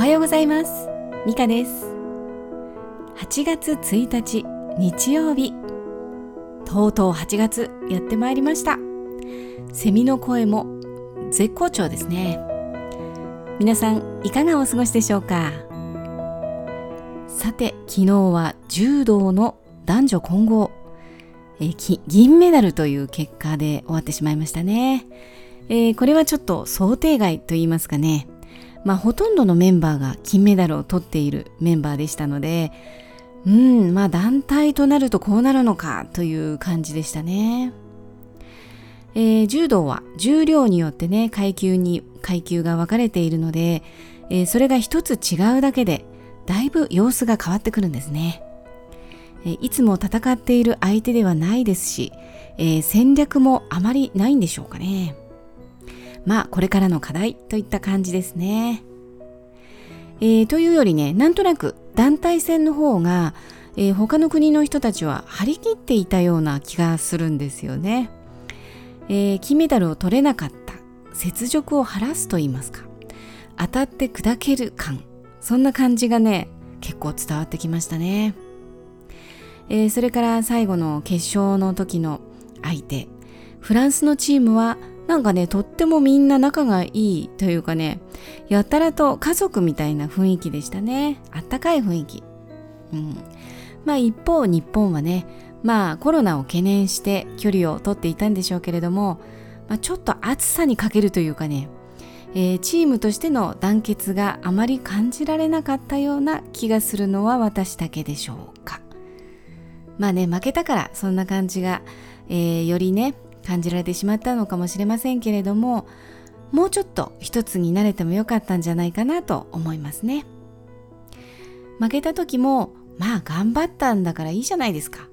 はようございます。ミカです。8月1日日曜日。とうとう8月やってまいりました。セミの声も絶好調ですね。皆さんいかがお過ごしでしょうか？さて昨日は柔道の男女混合え銀メダルという結果で終わってしまいましたね、えー、これはちょっと想定外と言いますかね。まあほとんどのメンバーが金メダルを取っているメンバーでしたのでうんまあ団体となるとこうなるのかという感じでしたね、えー、柔道は重量によってね階級に階級が分かれているので、えー、それが一つ違うだけでだいぶ様子が変わってくるんですねいつも戦っている相手ではないですし、えー、戦略もあまりないんでしょうかね。まあ、これからの課題といった感じですね。えー、というよりね、なんとなく団体戦の方が、えー、他の国の人たちは張り切っていたような気がするんですよね。えー、金メダルを取れなかった雪辱を晴らすと言いますか当たって砕ける感そんな感じがね結構伝わってきましたね。えー、それから最後の決勝の時の相手フランスのチームはなんかねとってもみんな仲がいいというかねやたらと家族みたいな雰囲気でしたね。あったかい雰囲気、うん、まあ一方日本はねまあコロナを懸念して距離を取っていたんでしょうけれども、まあ、ちょっと暑さに欠けるというかね、えー、チームとしての団結があまり感じられなかったような気がするのは私だけでしょうか。まあね負けたからそんな感じが、えー、よりね感じられてしまったのかもしれませんけれどももうちょっと一つになれてもよかったんじゃないかなと思いますね。負けた時もまあ頑張ったんだからいいじゃないですか。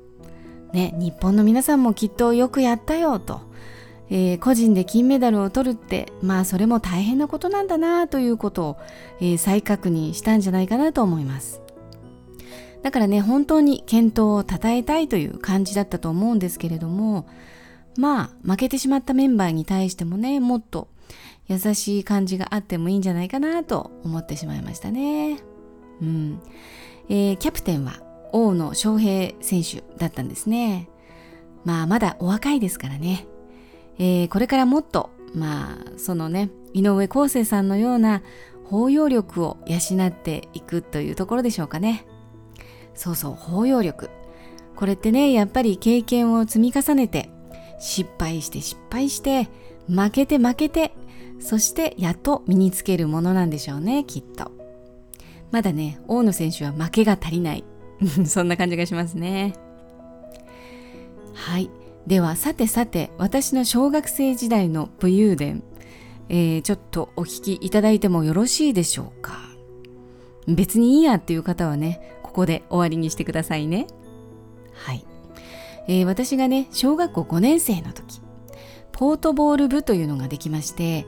ね日本の皆さんもきっとよくやったよと、えー、個人で金メダルを取るってまあそれも大変なことなんだなということを、えー、再確認したんじゃないかなと思います。だからね本当に健闘を称えたいという感じだったと思うんですけれどもまあ負けてしまったメンバーに対してもねもっと優しい感じがあってもいいんじゃないかなと思ってしまいましたね。うん。えー、キャプテンは大野翔平選手だったんですね。まあまだお若いですからね。えー、これからもっとまあそのね井上康生さんのような包容力を養っていくというところでしょうかね。そうそう包容力これってねやっぱり経験を積み重ねて失敗して失敗して負けて負けてそしてやっと身につけるものなんでしょうねきっと。まだね大野選手は負けが足りない。そんな感じがしますね。はい。ではさてさて私の小学生時代の武勇伝、えー、ちょっとお聞きいただいてもよろしいでしょうか。別にいいやっていう方はねこで終わりにしてくださいね。はい。えー、私がね、小学校5年生の時、ポートボール部というのができまして、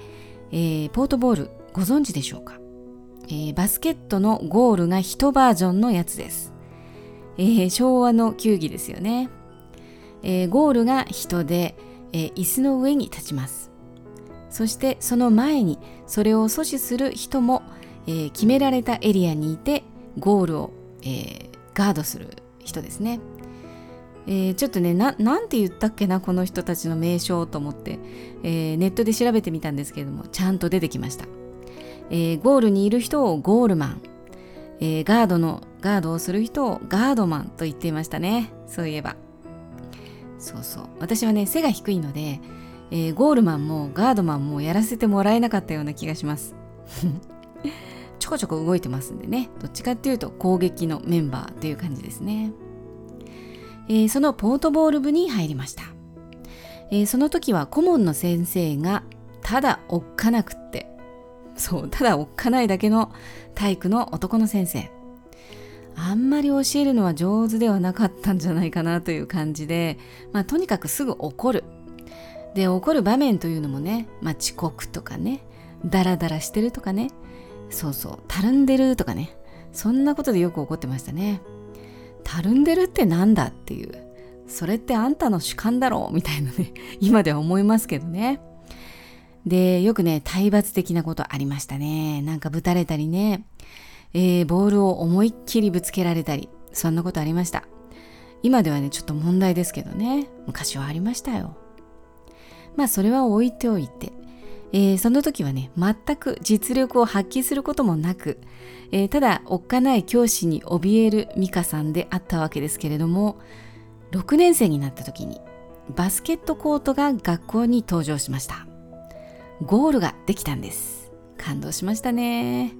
えー、ポートボールご存知でしょうか、えー、バスケットのゴールが1バージョンのやつです。えー、昭和の球技ですよね。えー、ゴールが人で、えー、椅子の上に立ちます。そしてその前にそれを阻止する人も、えー、決められたエリアにいてゴールをえー、ガードする人ですね。えー、ちょっとねな、なんて言ったっけな、この人たちの名称と思って、えー、ネットで調べてみたんですけれども、ちゃんと出てきました。えー、ゴールにいる人をゴールマン、えガードの、ガードをする人をガードマンと言っていましたね。そういえば。そうそう。私はね、背が低いので、えゴールマンもガードマンもやらせてもらえなかったような気がします。ちょこちょこ動いてますんでねどっちかっていうと攻撃のメンバーという感じですね、えー、そのポートボール部に入りました、えー、その時は顧問の先生がただおっかなくって。そうただおっかないだけの体育の男の先生。あんまり教えるのは上手ではなかったんじゃないかなという感じで、まあ、とにかくすぐ怒る。で怒る場面というのもね、まあ、遅刻とかねダラダラしてるとかねそうそうたるんでるとかねそんなことでよく怒ってましたね。たるんでるってなんだっていうそれってあんたの主観だろうみたいなね 今では思いますけどねで、よくね、体罰的なことありましたね。なんかぶたれたりね、えー、ボールを思いっきりぶつけられたり、そんなことありました。今ではね、ちょっと問題ですけどね、昔はありましたよ。まあ、それは置いておいて、えー、その時はね、全く実力を発揮することもなく、えー、ただ、おっかない教師に怯える美香さんであったわけですけれども、6年生になった時に、バスケットコートが学校に登場しました。ゴールができたんです。感動しましたね。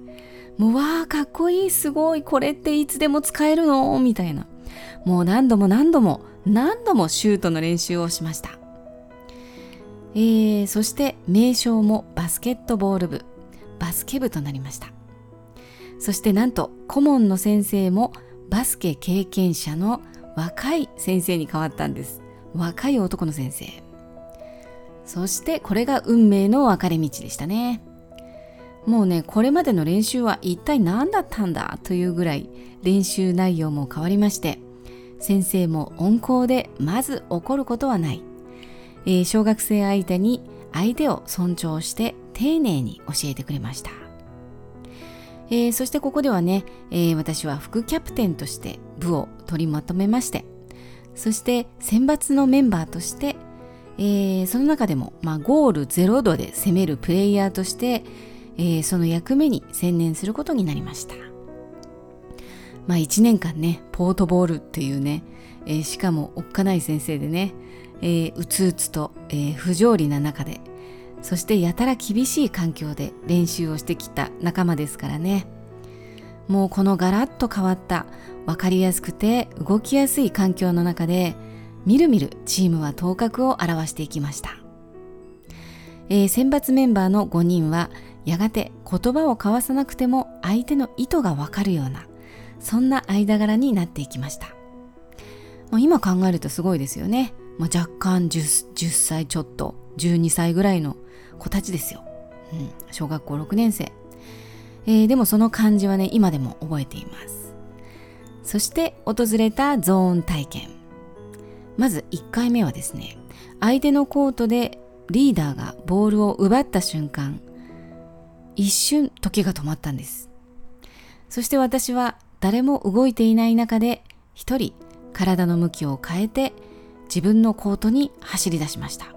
もうわあ、かっこいい、すごい、これっていつでも使えるの？みたいな。もう何度も何度も何度もシュートの練習をしました。えー、そして名称もバスケットボール部、バスケ部となりました。そしてなんと顧問の先生もバスケ経験者の若い先生に変わったんです。若い男の先生。そしてこれが運命の分かれ道でしたね。もうね、これまでの練習は一体何だったんだというぐらい練習内容も変わりまして、先生も温厚でまず怒ることはない。えー、小学生相手に相手を尊重して丁寧に教えてくれました。えー、そしてここではね、えー、私は副キャプテンとして部を取りまとめまして、そして選抜のメンバーとして、えー、その中でも、まあ、ゴール0度で攻めるプレイヤーとして、えその役目に専念することになりました。まあ1年間ね、ポートボールっていうね、えしかもおっかない先生でね、えー、うつうつと、えー、不条理な中でそしてやたら厳しい環境で練習をしてきた仲間ですからね。もうこのガラッと変わった分かりやすくて動きやすい環境の中でみるみるチームは頭角を現していきました、えー、選抜メンバーの5人はやがて言葉を交わさなくても相手の意図がわかるようなそんな間柄になっていきました。今考えるとすごいですよね。まあ、若干 10, 10歳ちょっと12歳ぐらいの子たちですよ、うん、小学校6年生、えー、でもその感じはね今でも覚えています。そして訪れたゾーン体験。まず1回目はですね相手のコートでリーダーがボールを奪った瞬間一瞬時が止まったんです。そして私は誰も動いていない中で一人体の向きを変えて自分のコートに走り出しました。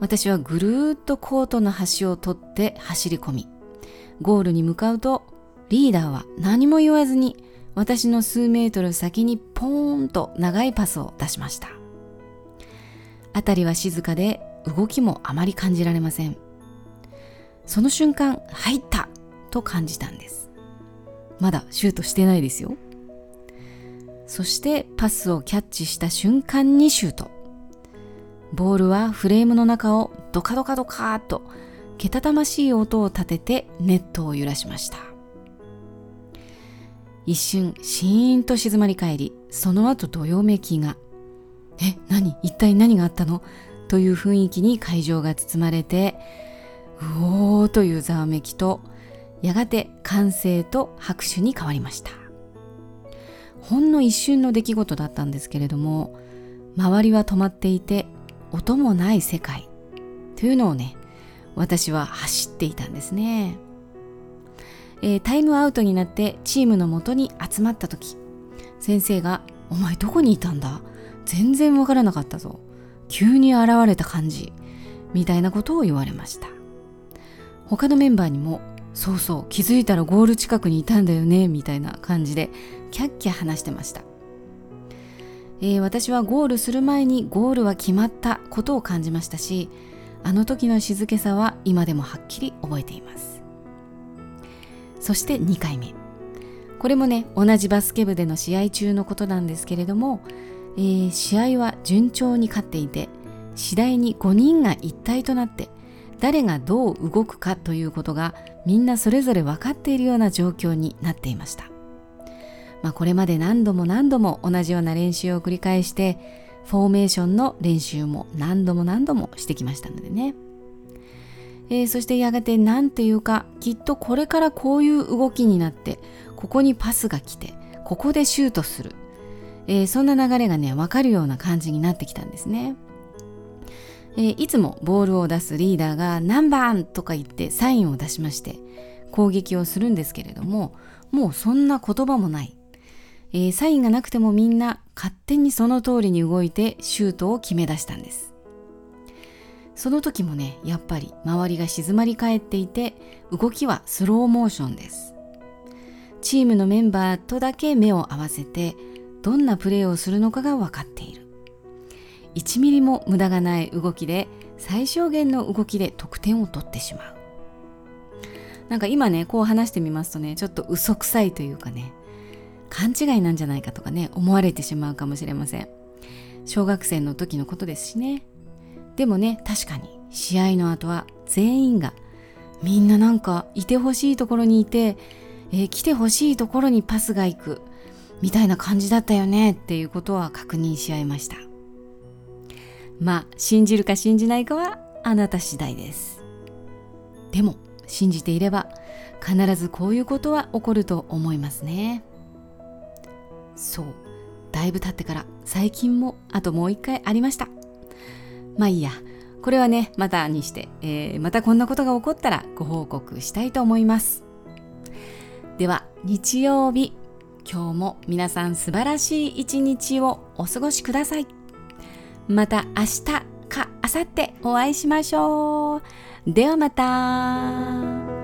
私はぐるーっとコートの端を取って走り込みゴールに向かうとリーダーは何も言わずに私の数メートル先にポーンと長いパスを出しました。辺りは静かで動きもあまり感じられません。その瞬間入ったと感じたんです。まだシュートしてないですよ。そしてパスをキャッチした瞬間にシュート。ボールはフレームの中をドカドカドカーとけたたましい音を立ててネットを揺らしました。一瞬シーンと静まり返りその後どよめきがえ何？一体何があったの？という雰囲気に会場が包まれてうおーというざわめきとやがて歓声と拍手に変わりました。ほんの一瞬の出来事だったんですけれども周りは止まっていて音もない世界というのをね私は走っていたんですね、えー、タイムアウトになってチームのもとに集まった時先生が「お前どこにいたんだ？全然わからなかったぞ。急に現れた感じ」みたいなことを言われました。他のメンバーにもそうそう気づいたらゴール近くにいたんだよねみたいな感じでキャッキャ話してました、えー、私はゴールする前にゴールは決まったことを感じましたしあの時の静けさは今でもはっきり覚えています。そして2回目。これもね同じバスケ部での試合中のことなんですけれども、えー、試合は順調に勝っていて次第に5人が一体となって誰がどう動くかということがみんなそれぞれ分かっているような状況になっていました。まあ、これまで何度も何度も同じような練習を繰り返してフォーメーションの練習も何度も何度もしてきましたのでね、えー、そしてやがて何ていうかきっとこれからこういう動きになってここにパスが来てここでシュートする、えー、そんな流れがね分かるような感じになってきたんですね、え、いつもボールを出すリーダーが何番とか言ってサインを出しまして攻撃をするんですけれどももうそんな言葉もない、えー、サインがなくてもみんな勝手にその通りに動いてシュートを決め出したんです。その時もねやっぱり周りが静まり返っていて動きはスローモーションです。チームのメンバーとだけ目を合わせてどんなプレーをするのかが分かっている。1ミリも無駄がない動きで最小限の動きで得点を取ってしまう。なんか今ねこう話してみますとねちょっと嘘くさいというかね勘違いなんじゃないかとかね思われてしまうかもしれません。小学生の時のことですしね。でもね確かに試合の後は全員がみんななんかいてほしいところにいて、えー、来てほしいところにパスが行くみたいな感じだったよねっていうことは確認し合いました。まあ信じるか信じないかはあなた次第です。でも信じていれば必ずこういうことは起こると思いますね。そう。だいぶ経ってから最近もあともう一回ありました。まあいいや。これはねまたにして、えー、またこんなことが起こったらご報告したいと思います。では日曜日。今日も皆さん素晴らしい一日をお過ごしください。また明日か明後日お会いしましょうではまた。